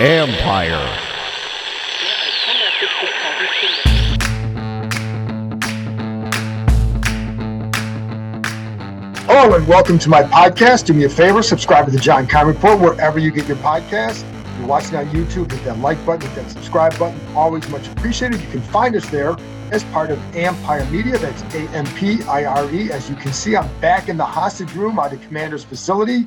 Empire. Hello and welcome to my podcast. Do me a favor, subscribe to the John Keim Report wherever you get your podcast. If you're watching on YouTube, hit that like button, hit that subscribe button. Always much appreciated. You can find us there as part of Ampire Media. That's A M P I R E. As you can see, I'm back in the hostage room at the commander's facility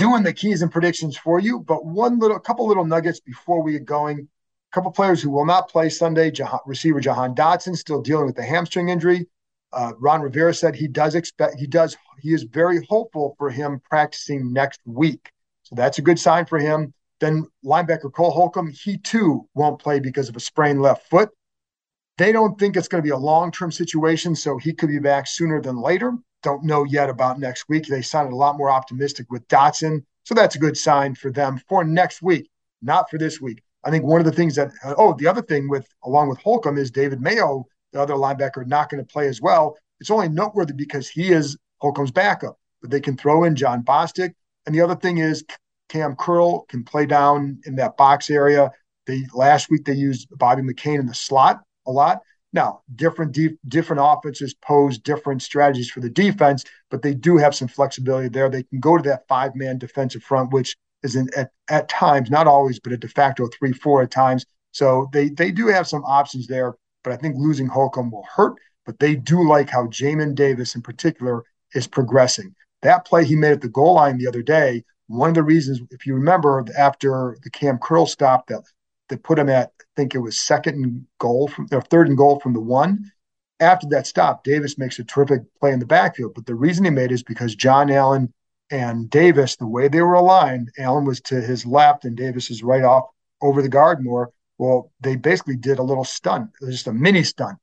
doing the keys and predictions for you. But one little, couple little nuggets before we get going. A couple players who will not play Sunday. Receiver Jahan Dotson still dealing with the hamstring injury. Uh, Ron Rivera said he does expect he does he is very hopeful for him practicing next week. So that's a good sign for him. Then linebacker Cole Holcomb, he too won't play because of a sprained left foot. They don't think it's going to be a long term situation, so he could be back sooner than later. Don't know yet about next week. They sounded a lot more optimistic with Dotson. So that's a good sign for them for next week, not for this week. I think one of the things that, oh, the other thing with, along with Holcomb, is David Mayo, the other linebacker, not going to play as well. It's only noteworthy because he is Holcomb's backup, but they can throw in Jon Bostic. And the other thing is Kam Curl can play down in that box area. They last week they used Bobby McCain in the slot a lot. Now, different de- different offenses pose different strategies for the defense, but they do have some flexibility there. They can go to that five man defensive front, which is in, at, at times, not always, but a de facto three four at times. So they they do have some options there, but I think losing Holcomb will hurt. But they do like how Jamin Davis, in particular, is progressing. That play he made at the goal line the other day, one of the reasons, if you remember, after the Kam Curl stop that that put him at, I think it was second and goal from or third and goal from the one. After that stop, Davis makes a terrific play in the backfield. But the reason he made is because Jon Allen and Davis, the way they were aligned, Allen was to his left and Davis is right off over the guard more. Well, they basically did a little stunt, just a mini stunt.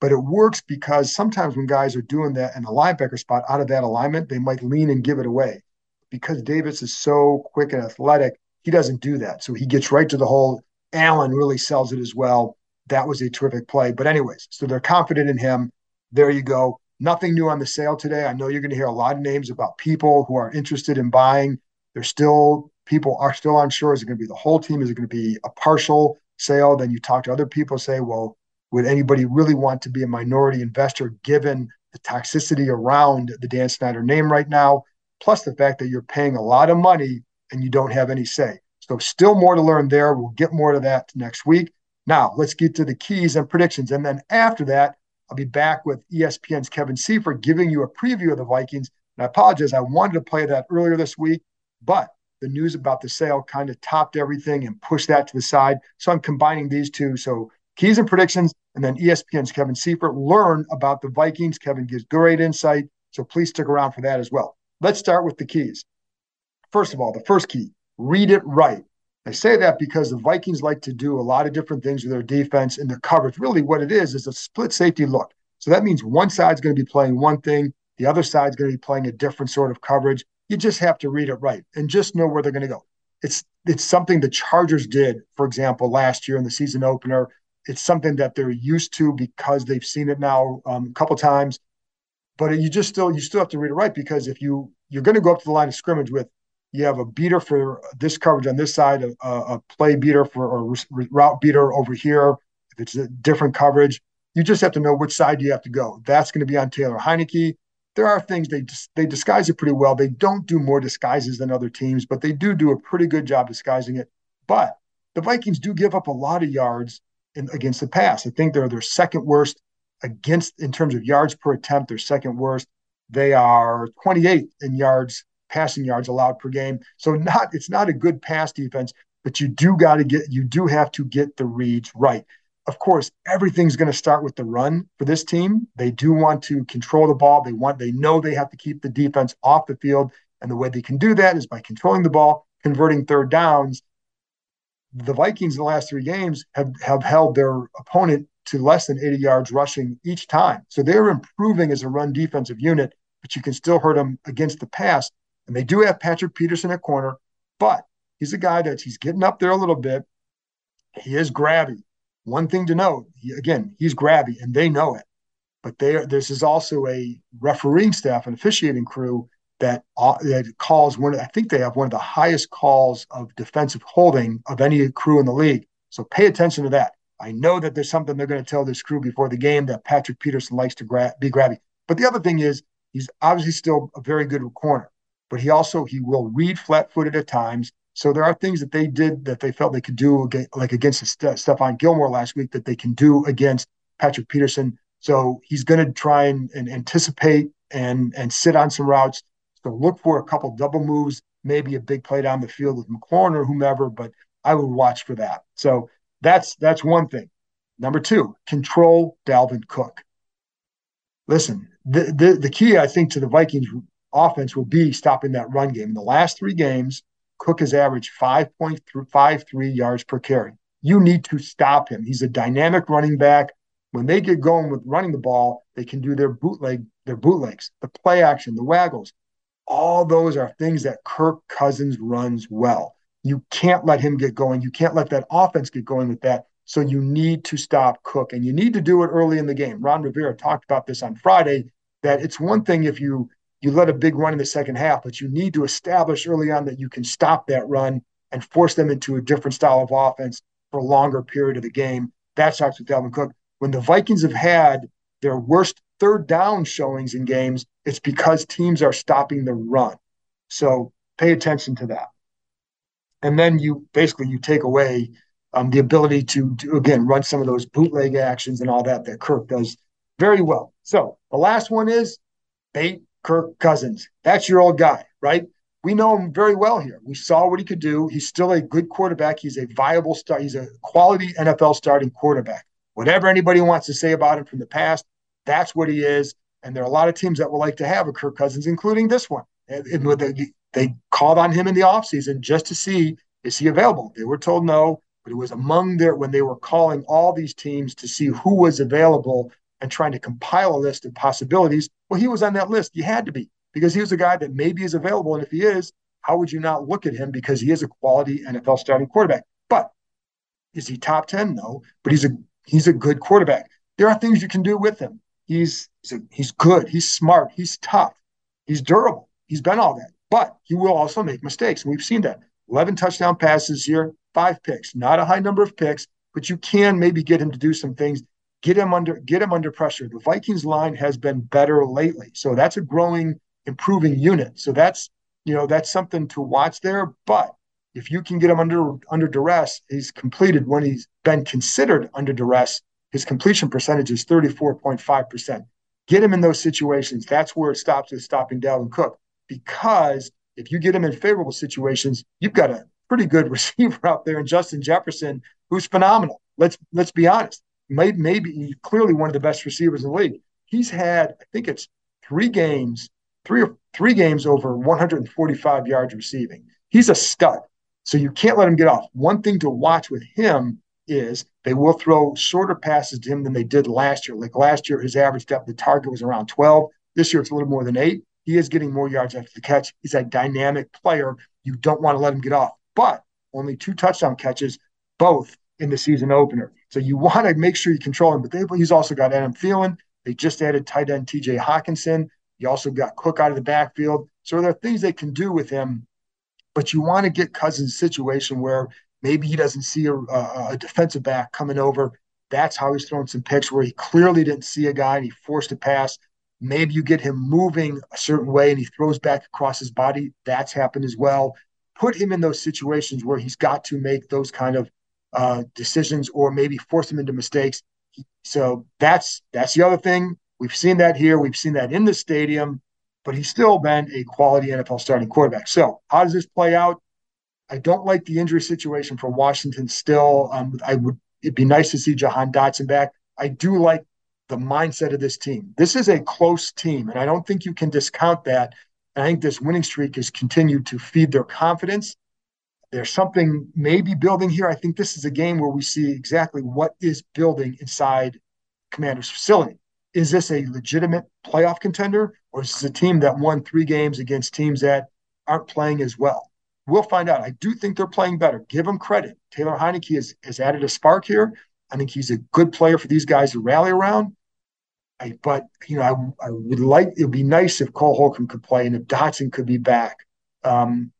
But it works because sometimes when guys are doing that in the linebacker spot out of that alignment, they might lean and give it away. Because Davis is so quick and athletic, he doesn't do that. So he gets right to the hole. Allen really sells it as well. That was a terrific play. But, anyways, so they're confident in him. There you go. Nothing new on the sale today. I know you're going to hear a lot of names about people who are interested in buying. There's still people are still unsure. Is it going to be the whole team? Is it going to be a partial sale? Then you talk to other people, say, well, would anybody really want to be a minority investor given the toxicity around the Dan Snyder name right now, plus the fact that you're paying a lot of money and you don't have any say? So, still more to learn there. We'll get more to that next week. Now, let's get to the keys and predictions. And then after that, I'll be back with ESPN's Kevin Seifert giving you a preview of the Vikings. And I apologize, I wanted to play that earlier this week, but the news about the sale kind of topped everything and pushed that to the side. So I'm combining these two. So keys and predictions and then ESPN's Kevin Seifert learn about the Vikings. Kevin gives great insight. So please stick around for that as well. Let's start with the keys. First of all, the first key read it right. I say that because the Vikings like to do a lot of different things with their defense and their coverage. Really, what it is is a split safety look. So that means one side's going to be playing one thing, the other side's going to be playing a different sort of coverage. You just have to read it right and just know where they're going to go. It's it's something the Chargers did, for example, last year in the season opener it's something that they're used to because they've seen it now um, a couple times. But you just still you still have to read it right because if you you're going to go up to the line of scrimmage with you have a beater for this coverage on this side, a, a play beater for or route beater over here. If it's a different coverage, you just have to know which side you have to go. That's going to be on Taylor Heinicke. There are things they they disguise it pretty well. They don't do more disguises than other teams, but they do do a pretty good job disguising it. But the Vikings do give up a lot of yards in, against the pass. I think they're their second worst against in terms of yards per attempt. They're second worst. They are 28 in yards, passing yards allowed per game. So not it's not a good pass defense, but you do got to get you do have to get the reads right. Of course, everything's going to start with the run for this team. They do want to control the ball. They want they know they have to keep the defense off the field, and the way they can do that is by controlling the ball, converting third downs, the Vikings in the last three games have, have held their opponent to less than 80 yards rushing each time. So they're improving as a run defensive unit, but you can still hurt them against the pass. And they do have Patrick Peterson at corner, but he's a guy that he's getting up there a little bit. He is grabby. One thing to note, he, again, he's grabby, and they know it. But they, this is also a refereeing staff and officiating crew that uh, that calls one. I think they have one of the highest calls of defensive holding of any crew in the league. So pay attention to that. I know that there's something they're going to tell this crew before the game that Patrick Peterson likes to gra- be grabby. But the other thing is he's obviously still a very good corner, but he also he will read flat-footed at times. So there are things that they did that they felt they could do like against St- Stephon Gilmore last week that they can do against Patrick Peterson. So he's going to try and, and anticipate and and sit on some routes so look for a couple double moves, maybe a big play down the field with McLaurin or whomever, but I would watch for that. So that's that's one thing. Number two, control Dalvin Cook. Listen, the, the, the key, I think, to the Vikings offense will be stopping that run game. In the last three games, Cook has averaged 5.53 yards per carry. You need to stop him. He's a dynamic running back. When they get going with running the ball, they can do their bootleg, their bootlegs, the play action, the waggles. All those are things that Kirk Cousins runs well. You can't let him get going. You can't let that offense get going with that. So you need to stop Cook, and you need to do it early in the game. Ron Rivera talked about this on Friday. That it's one thing if you you let a big run in the second half, but you need to establish early on that you can stop that run and force them into a different style of offense for a longer period of the game. That starts with Dalvin Cook. When the Vikings have had their worst third down showings in games, it's because teams are stopping the run. So pay attention to that. And then you basically you take away um, the ability to, to again run some of those bootleg actions and all that that Kirk does very well. So the last one is bait Kirk Cousins. That's your old guy, right? We know him very well here. We saw what he could do. He's still a good quarterback. He's a viable start. He's a quality NFL starting quarterback. Whatever anybody wants to say about him from the past, that's what he is. And there are a lot of teams that would like to have a Kirk Cousins, including this one. And, and they called on him in the offseason just to see is he available. They were told no, but it was among their when they were calling all these teams to see who was available and trying to compile a list of possibilities. Well, he was on that list. You had to be because he was a guy that maybe is available. And if he is, how would you not look at him because he is a quality NFL starting quarterback? But is he top 10? No, but he's a he's a good quarterback. There are things you can do with him. He's he's, a, he's good. He's smart. He's tough. He's durable. He's been all that, but he will also make mistakes. We've seen that. 11 touchdown passes here, five picks. Not a high number of picks, but you can maybe get him to do some things. Get him under get him under pressure. The Vikings line has been better lately, so that's a growing, improving unit. So that's you know that's something to watch there. But if you can get him under under duress, he's completed when he's been considered under duress his completion percentage is 34.5%. Get him in those situations. That's where it stops with stopping Dalvin Cook. Because if you get him in favorable situations, you've got a pretty good receiver out there in Justin Jefferson, who's phenomenal. Let's let's be honest. Maybe, maybe clearly one of the best receivers in the league. He's had, I think it's three games, three or three games over 145 yards receiving. He's a stud. So you can't let him get off. One thing to watch with him is they will throw shorter passes to him than they did last year. Like last year, his average depth the target was around 12. This year, it's a little more than eight. He is getting more yards after the catch. He's a dynamic player. You don't want to let him get off, but only two touchdown catches, both in the season opener. So you want to make sure you control him. But they, he's also got Adam Thielen. They just added tight end TJ Hockenson. You also got Cook out of the backfield. So there are things they can do with him, but you want to get Cousins' situation where Maybe he doesn't see a, a, defensive back coming over. That's how he's throwing some picks where he clearly didn't see a guy and he forced a pass. Maybe you get him moving a certain way and he throws back across his body. That's happened as well. Put him in those situations where he's got to make those kind of uh, decisions or maybe force him into mistakes. So that's that's the other thing. We've seen that here. We've seen that in the stadium, but he's still been a quality NFL starting quarterback. So how does this play out? I don't like the injury situation for Washington still. Um, I would it'd be nice to see Jahan Dotson back. I do like the mindset of this team. This is a close team, and I don't think you can discount that. And I think this winning streak has continued to feed their confidence. There's something maybe building here. I think this is a game where we see exactly what is building inside Commander's facility. Is this a legitimate playoff contender, or is this a team that won three games against teams that aren't playing as well? We'll find out. I do think they're playing better. Give them credit. Taylor Heinicke has, has added a spark here. I think he's a good player for these guys to rally around. I, but you know, I, I would like it would be nice if Cole Holcomb could play and if Dotson could be back. Um,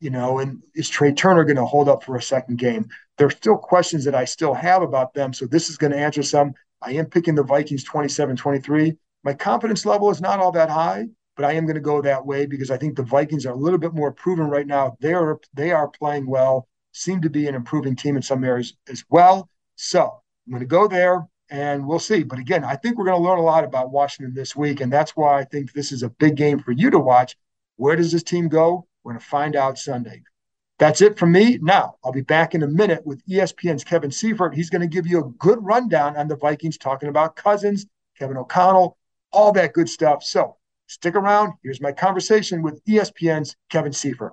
you know, and is Trai Turner going to hold up for a second game? There's still questions that I still have about them. So this is going to answer some. I am picking the Vikings 27 23. My confidence level is not all that high, but I am going to go that way because I think the Vikings are a little bit more proven right now. They are they are playing well, seem to be an improving team in some areas as well. So I'm going to go there and we'll see. But again, I think we're going to learn a lot about Washington this week, and that's why I think this is a big game for you to watch. Where does this team go? We're going to find out Sunday. That's it from me. Now, I'll be back in a minute with ESPN's Kevin Seifert. He's going to give you a good rundown on the Vikings, talking about Cousins, Kevin O'Connell, all that good stuff. So stick around. Here's my conversation with ESPN's Kevin Seifert.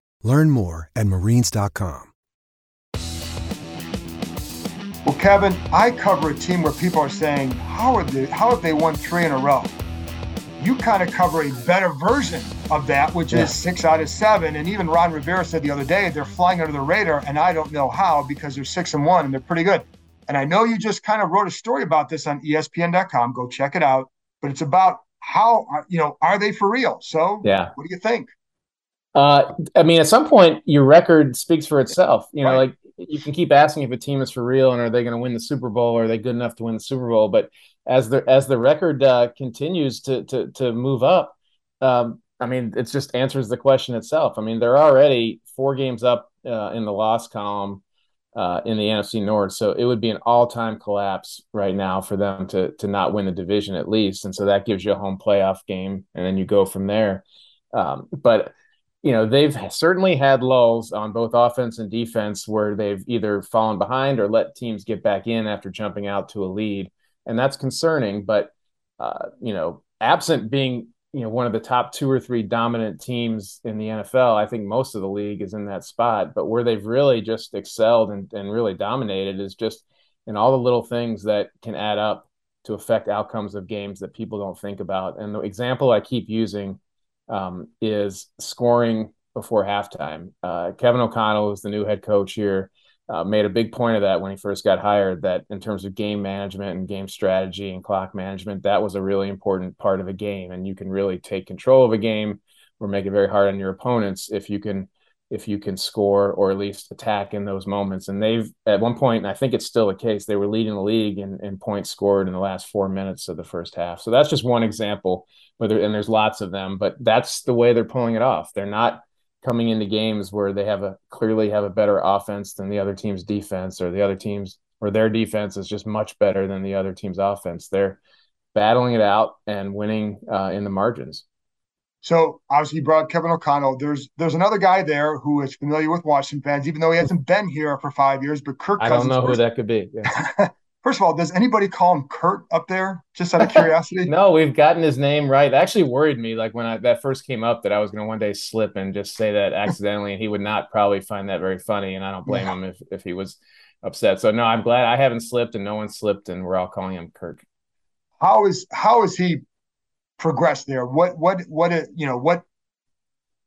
Learn more at marines.com. Well, Kevin, I cover a team where people are saying, how, are they, how have they won three in a row? You kind of cover a better version of that, which yeah. is six out of seven. And even Ron Rivera said the other day, they're flying under the radar, and I don't know how because they're six and one and they're pretty good. And I know you just kind of wrote a story about this on ESPN.com. Go check it out. But it's about how, you know, are they for real? So, yeah. what do you think? Uh, I mean, at some point, your record speaks for itself. You know, right. like you can keep asking if a team is for real and are they going to win the Super Bowl? Or are they good enough to win the Super Bowl? But as the as the record uh, continues to to to move up, um, I mean, it just answers the question itself. I mean, they're already four games up uh, in the loss column uh, in the NFC North, so it would be an all time collapse right now for them to to not win the division at least, and so that gives you a home playoff game, and then you go from there. Um, but you know they've certainly had lulls on both offense and defense where they've either fallen behind or let teams get back in after jumping out to a lead and that's concerning. But uh, you know absent being you know one of the top two or three dominant teams in the NFL I think most of the league is in that spot. But where they've really just excelled and, and really dominated is just in all the little things that can add up to affect outcomes of games that people don't think about. And the example I keep using um, is scoring before halftime. Uh, Kevin O'Connell is the new head coach here. Uh, made a big point of that when he first got hired. That in terms of game management and game strategy and clock management, that was a really important part of a game, and you can really take control of a game or make it very hard on your opponents if you can if you can score or at least attack in those moments. And they've at one point, and I think it's still the case, they were leading the league in, in points scored in the last four minutes of the first half. So that's just one example whether and there's lots of them, but that's the way they're pulling it off. They're not coming into games where they have a clearly have a better offense than the other team's defense, or the other team's or their defense is just much better than the other team's offense. They're battling it out and winning uh, in the margins. So obviously you brought Kevin O'Connell. There's there's another guy there who is familiar with Washington fans, even though he hasn't been here for five years. But Kirk, Cousins, I don't know who that could be. Yeah. First of all, does anybody call him Kurt up there? Just out of curiosity. no, we've gotten his name right. It actually worried me, like when I, that first came up, that I was going to one day slip and just say that accidentally, and he would not probably find that very funny. And I don't blame yeah. him if if he was upset. So no, I'm glad I haven't slipped, and no one slipped, and we're all calling him Kirk. How is how is he progressed there? What what what you know what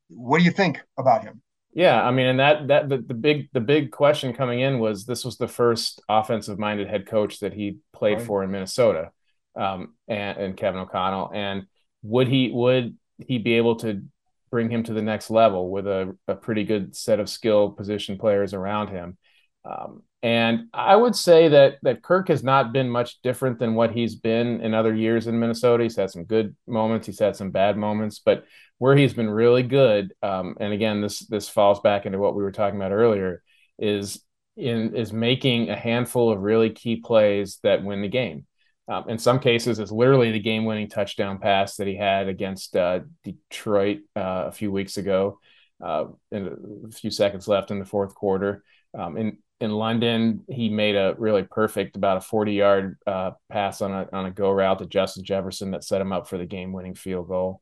what do you think about him? Yeah, I mean, and that that the, the big the big question coming in was this was the first offensive minded head coach that he played right. for in Minnesota, um, and, and Kevin O'Connell, and would he would he be able to bring him to the next level with a, a pretty good set of skill position players around him? Um, and I would say that that Kirk has not been much different than what he's been in other years in Minnesota. He's had some good moments, he's had some bad moments, but where he's been really good, um, and again, this this falls back into what we were talking about earlier, is in is making a handful of really key plays that win the game. Um, in some cases, it's literally the game-winning touchdown pass that he had against uh, Detroit uh, a few weeks ago. Uh, in a few seconds left in the fourth quarter. Um, in in London, he made a really perfect, about a 40 yard uh, pass on a, on a go route to Justin Jefferson that set him up for the game winning field goal.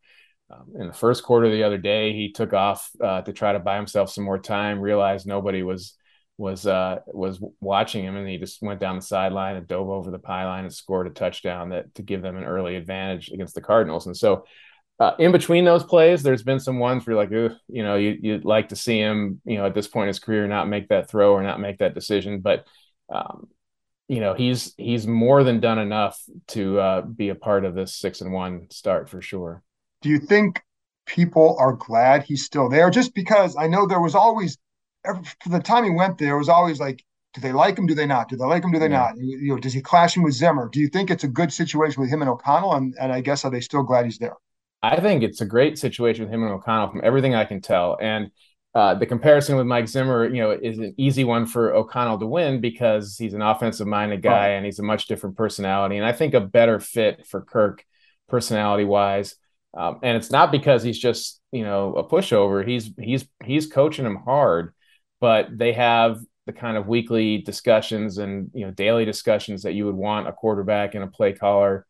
Um, in the first quarter the other day, he took off uh, to try to buy himself some more time, realized nobody was was uh, was watching him, and he just went down the sideline and dove over the pylon and scored a touchdown that to give them an early advantage against the Cardinals. And so uh, in between those plays, there's been some ones where you're like, you know, you, you'd like to see him, you know, at this point in his career, not make that throw or not make that decision. But, um, you know, he's he's more than done enough to uh, be a part of this six and one start for sure. Do you think people are glad he's still there? Just because I know there was always, for the time he went there, was always like, do they like him? Do they not? Do they like him? Do they yeah. not? You know, does he clash him with Zimmer? Do you think it's a good situation with him and O'Connell? And, and I guess are they still glad he's there? I think it's a great situation with him and O'Connell from everything I can tell. And uh, the comparison with Mike Zimmer, you know, is an easy one for O'Connell to win because he's an offensive minded guy and he's a much different personality. And I think a better fit for Kirk personality wise. Um, and it's not because he's just, you know, a pushover. He's he's he's coaching him hard, but they have the kind of weekly discussions and you know daily discussions that you would want a quarterback and a play caller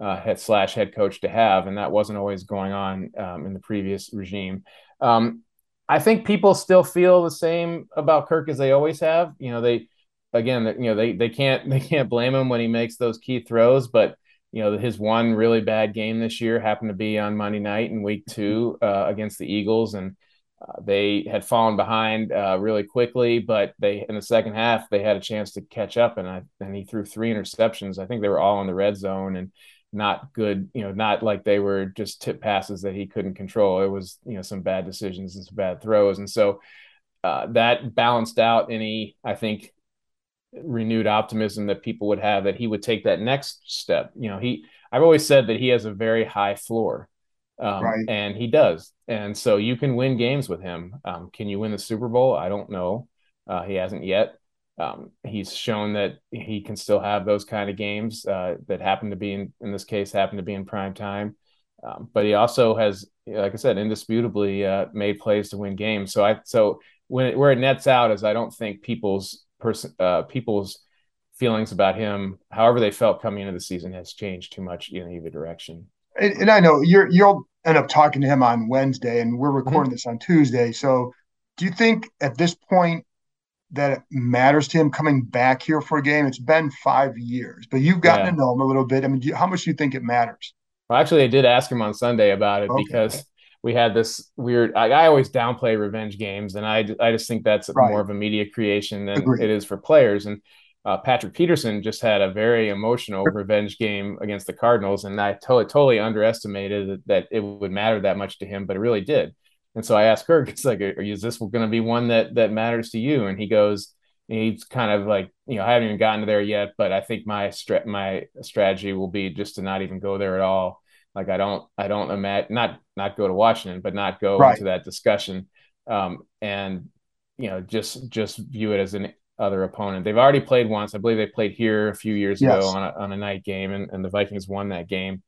uh, head slash head coach to have, and that wasn't always going on um, in the previous regime. Um, I think people still feel the same about Kirk as they always have. You know, they again, you know, they they can't they can't blame him when he makes those key throws, but you know, his one really bad game this year happened to be on Monday night in Week Two uh, against the Eagles, and uh, they had fallen behind uh, really quickly, but they in the second half they had a chance to catch up, and I and he threw three interceptions. I think they were all in the red zone, and not good, you know, not like they were just tip passes that he couldn't control. It was, you know, some bad decisions and some bad throws. And so uh, that balanced out any, I think, renewed optimism that people would have that he would take that next step. You know, he, I've always said that he has a very high floor. Um, right. And he does. And so you can win games with him. Um, can you win the Super Bowl? I don't know. Uh, he hasn't yet. Um, he's shown that he can still have those kind of games uh, that happen to be in, in this case happen to be in prime time. Um, but he also has, like I said, indisputably uh, made plays to win games. So I so when it, where it nets out is I don't think people's person uh, people's feelings about him, however they felt coming into the season, has changed too much in either direction. And, and I know you're you'll end up talking to him on Wednesday, and we're recording mm-hmm. this on Tuesday. So do you think at this point that it matters to him coming back here for a game? It's been five years, but you've gotten yeah. to know him a little bit. I mean, you, how much do you think it matters? Well, actually, I did ask him on Sunday about it okay. because we had this weird. I, I, always downplay revenge games, and I I just think that's right. more of a media creation than Agreed. it is for players. And uh, Patrick Peterson just had a very emotional revenge game against the Cardinals, and I to- totally underestimated that, that it would matter that much to him, but it really did. And so I asked Kirk, it's like, are, is this going to be one that that matters to you? And he goes, he's kind of like, you know, I haven't even gotten to there yet, but I think my my strategy will be just to not even go there at all. Like I don't, I don't imagine not not go to Washington, but not go right. into that discussion, um, and you know, just just view it as an other opponent. They've already played once. I believe they played here a few years yes. ago on a, on a night game, and, and the Vikings won that game.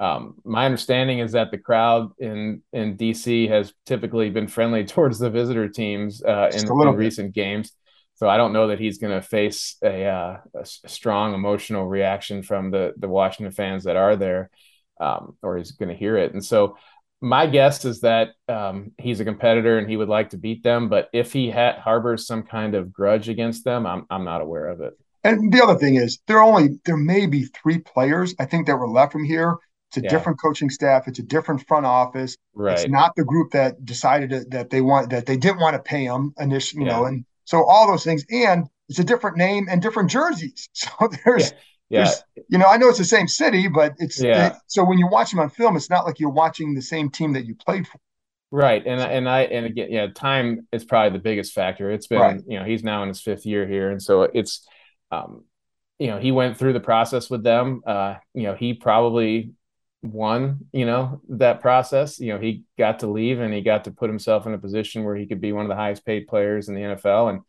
Um, my understanding is that the crowd in in DC has typically been friendly towards the visitor teams uh, in, in recent games. So I don't know that he's going to face a, uh, a, strong emotional reaction from the the Washington fans that are there, um, or he's going to hear it. And so my guess is that um, he's a competitor and he would like to beat them. But if he ha- harbors some kind of grudge against them, I'm I'm not aware of it. And the other thing is, there are only there may be three players I think that were left from here It's a Yeah. different coaching staff. It's a different front office. Right. It's not the group that decided it- that they want that they didn't want to pay him initially, you know, and so all those things. And it's a different name and different jerseys. So there's yeah. there's you know, I know it's the same city, but it's Yeah. it- so when you watch them on film, it's not like you're watching the same team that you played for. Right. And and I and again, yeah, time is probably the biggest factor. It's been, Right. you know, he's now in his fifth year here. And so it's um, you know, he went through the process with them. Uh, you know, he probably won, you know, that process. You know, he got to leave and he got to put himself in a position where he could be one of the highest paid players in the NFL and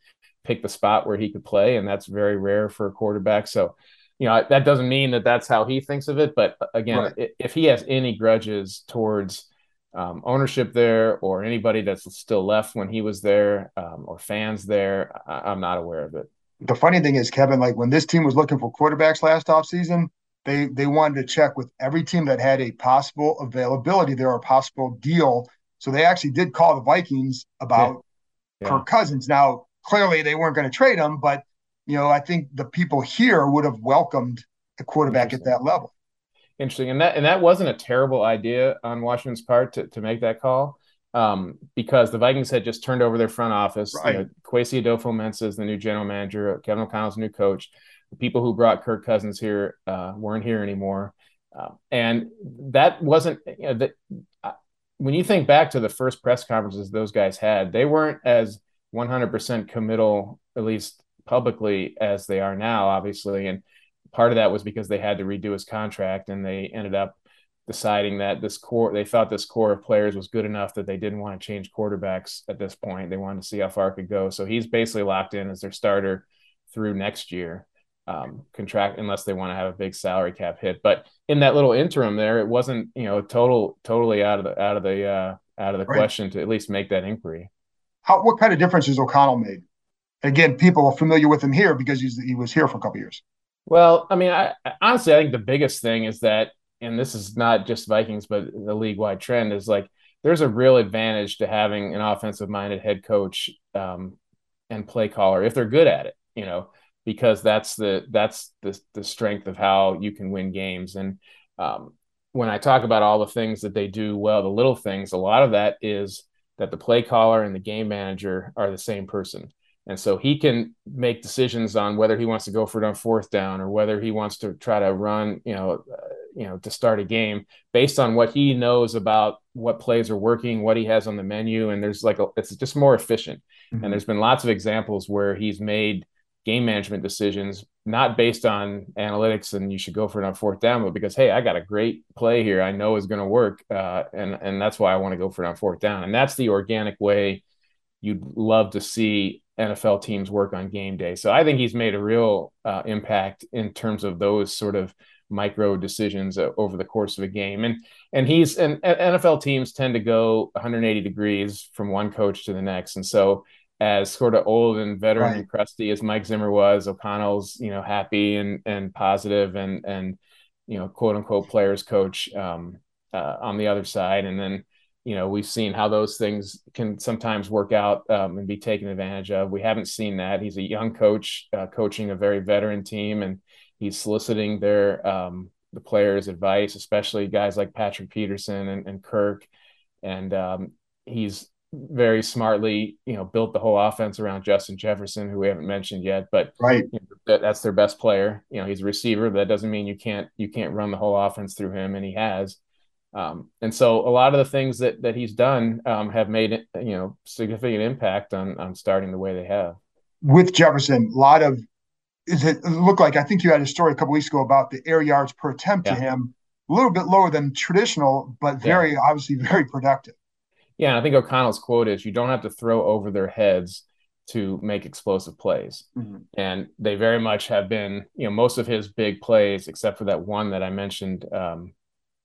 pick the spot where he could play. And that's very rare for a quarterback. So, you know, that doesn't mean that that's how he thinks of it. But uh, again, Right. if he has any grudges towards um, ownership there or anybody that's still left when he was there um, or fans there, I- I'm not aware of it. The funny thing is, Kevin, like when this team was looking for quarterbacks last offseason, they they wanted to check with every team that had a possible availability there or a possible deal. So they actually did call the Vikings about Yeah. Kirk Cousins. Now, clearly they weren't going to trade him, but you know, I think the people here would have welcomed a quarterback at that level. Interesting, and that and that wasn't a terrible idea on Washington's part to, to make that call, um, because the Vikings had just turned over their front office. Right. You know, Kwesi Adofo-Mensah is the new general manager. Kevin O'Connell's new coach. The people who brought Kirk Cousins here uh, weren't here anymore, uh, and that wasn't you know, that. Uh, when you think back to the first press conferences those guys had, they weren't as 100% committal, at least publicly, as they are now, obviously, and part of that was because they had to redo his contract and they ended up deciding that this core they thought this core of players was good enough that they didn't want to change quarterbacks at this point. They wanted to see how far it could go. So he's basically locked in as their starter through next year um, contract unless they want to have a big salary cap hit but in that little interim there it wasn't you know total totally out of the out of the uh, out of the Right. question to at least make that inquiry How what kind of difference has O'Connell made? Again, people are familiar with him here because he's, he was here for a couple years. Well, I mean, I- honestly, I think the biggest thing is that, and this is not just Vikings, but the league wide trend is like there's a real advantage to having an offensive minded head coach um, and play caller if they're good at it, you know, because that's the that's the the strength of how you can win games. And um, when I talk about all the things that they do well, the little things, a lot of that is that the play caller and the game manager are the same person. And so he can make decisions on whether he wants to go for it on fourth down or whether he wants to try to run, you know, uh, you know, to start a game based on what he knows about what plays are working, what he has on the menu, and there's like a, it's just more efficient. And there's been lots of examples where he's made game management decisions not based on analytics and you should go for it on fourth down, but because hey, I got a great play here, I know is going to work, uh, and and that's why I want to go for it on fourth down, and that's the organic way you'd love to see NFL teams work on game day. So I think he's made a real uh, impact in terms of those sort of micro decisions uh, over the course of a game. And and he's and, and NFL teams tend to go 180 degrees from one coach to the next. And so as sort of old and veteran Right. and crusty as Mike Zimmer was, O'Connell's you know happy and and positive and and you know quote unquote players coach um, uh, on the other side. And then you know we've seen how those things can sometimes work out um, and be taken advantage of. We haven't seen that. He's a young coach uh, coaching a very veteran team, and he's soliciting their um, the players' advice, especially guys like Patrick Peterson and, and Kirk. And um, he's very smartly, you know, built the whole offense around Justin Jefferson, who we haven't mentioned yet, but Right. you know, that, that's their best player. You know, he's a receiver, but that doesn't mean you can't you can't run the whole offense through him, and he has. Um, and so a lot of the things that that he's done um, have made it, you know significant impact on on starting the way they have. With Jefferson, a lot of is it, looked like I think you had a story a couple weeks ago about the air yards per attempt to him, a little bit lower than traditional, but very obviously very productive. Yeah, I think O'Connell's quote is, "You don't have to throw over their heads to make explosive plays." Mhm. And they very much have been, you know, most of his big plays, except for that one that I mentioned um,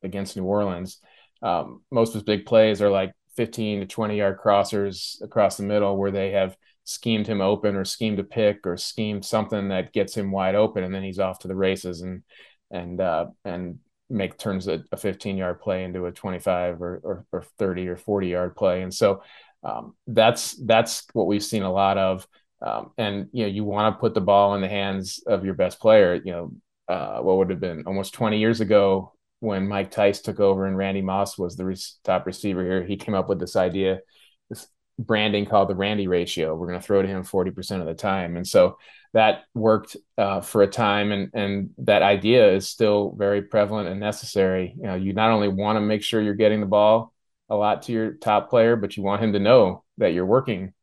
against New Orleans, um, most of his big plays are like 15 to 20 yard crossers across the middle where they have schemed him open or schemed a pick or schemed something that gets him wide open, and then he's off to the races and and uh, and make turns a, a 15 yard play into a 25 or, or, or 30 or 40 yard play. And so um, that's that's what we've seen a lot of. Um, and you know, you want to put the ball in the hands of your best player. You know, uh, what would have been almost 20 years ago, when Mike Tice took over and Randy Moss was the re- top receiver here. He came up with this idea, this branding called the Randy ratio. We're going to throw to him 40% of the time. And so that worked uh, for a time. And, and that idea is still very prevalent and necessary. You know, you not only want to make sure you're getting the ball a lot to your top player, but you want him to know that you're working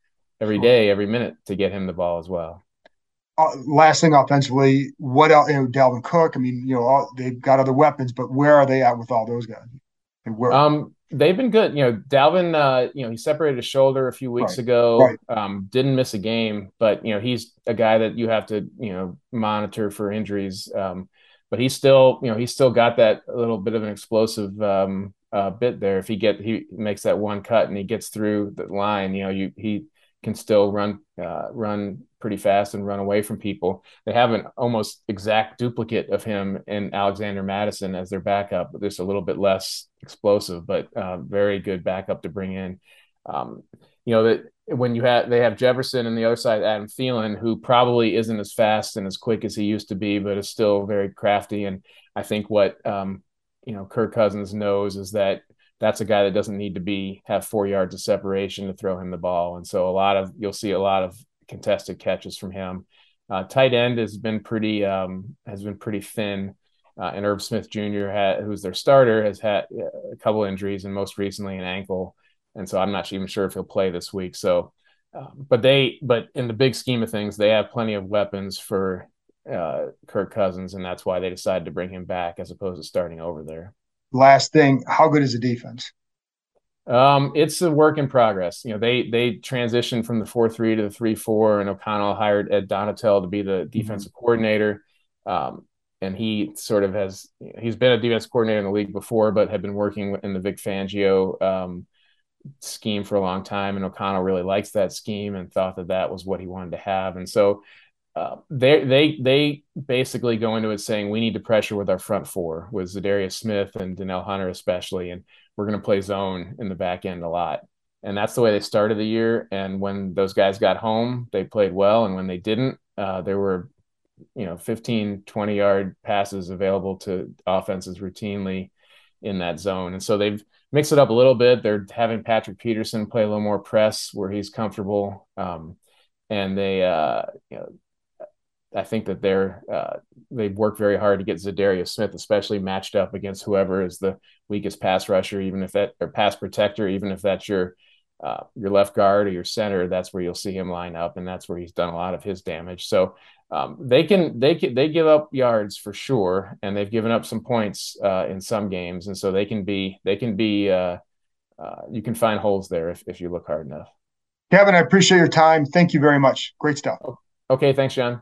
every day, every minute to get him the ball as well. Uh, last thing offensively, what else? You know, Dalvin Cook. I mean, you know, all, they've got other weapons, but where are they at with all those guys? And where? Um, they've been good. You know, Dalvin. Uh, you know, he separated his shoulder a few weeks right. ago. Right. Um, didn't miss a game, but you know, he's a guy that you have to you know monitor for injuries. Um, but he's still, you know, he's still got that little bit of an explosive um, uh, bit there. If he get he makes that one cut and he gets through the line, you know, you he can still run uh, run pretty fast and run away from people. They have an almost exact duplicate of him in Alexander Mattison as their backup, but just a little bit less explosive, but uh, very good backup to bring in. Um, you know that when you have they have Jefferson and the other side Adam Thielen, who probably isn't as fast and as quick as he used to be, but is still very crafty. And I think what um, you know Kirk Cousins knows is that that's a guy that doesn't need to be have four yards of separation to throw him the ball. And so a lot of you'll see a lot of contested catches from him. Uh, tight end has been pretty um, has been pretty thin. Uh, and Irv Smith Jr., had, who's their starter, has had a couple injuries and most recently an ankle. And so I'm not even sure if he'll play this week. So, uh, but they, but in the big scheme of things, they have plenty of weapons for uh, Kirk Cousins, and that's why they decided to bring him back as opposed to starting over there last thing, how good is the defense? Um, it's a work in progress. You know, they they transitioned from the four three to the three four, and O'Connell hired Ed Donatell to be the mm-hmm. defensive mm-hmm. coordinator. Um, and he sort of has he's been a defense coordinator in the league before, but had been working in the Vic Fangio um, scheme for a long time. And O'Connell really likes that scheme and thought that that was what he wanted to have. And so uh, they they they basically go into it saying we need to pressure with our front four with Za'Darius Smith and Danielle Hunter especially, and we're going to play zone in the back end a lot. And that's the way they started the year. And when those guys got home, they played well. And when they didn't, uh, there were, you know, 15, 20 yard passes available to offenses routinely in that zone. And so they've mixed it up a little bit. They're having Patrick Peterson play a little more press where he's comfortable. Um, and they, uh, you know, I think that they're uh, they've worked very hard to get Za'Darius Smith, especially matched up against whoever is the weakest pass rusher, even if that or pass protector, even if that's your uh, your left guard or your center. That's where you'll see him line up, and that's where he's done a lot of his damage. So um, they can they can they give up yards for sure, and they've given up some points uh, in some games, and so they can be they can be uh, uh, you can find holes there if if you look hard enough. Kevin, I appreciate your time. Thank you very much. Great stuff. Okay, thanks, John.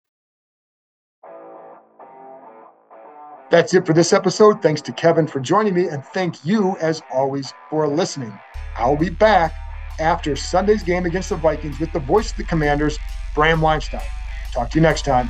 That's it for this episode. Thanks to Kevin for joining me, and thank you, as always, for listening. I'll be back after Sunday's game against the Vikings with the voice of the Commanders, Bram Weinstein. Talk to you next time.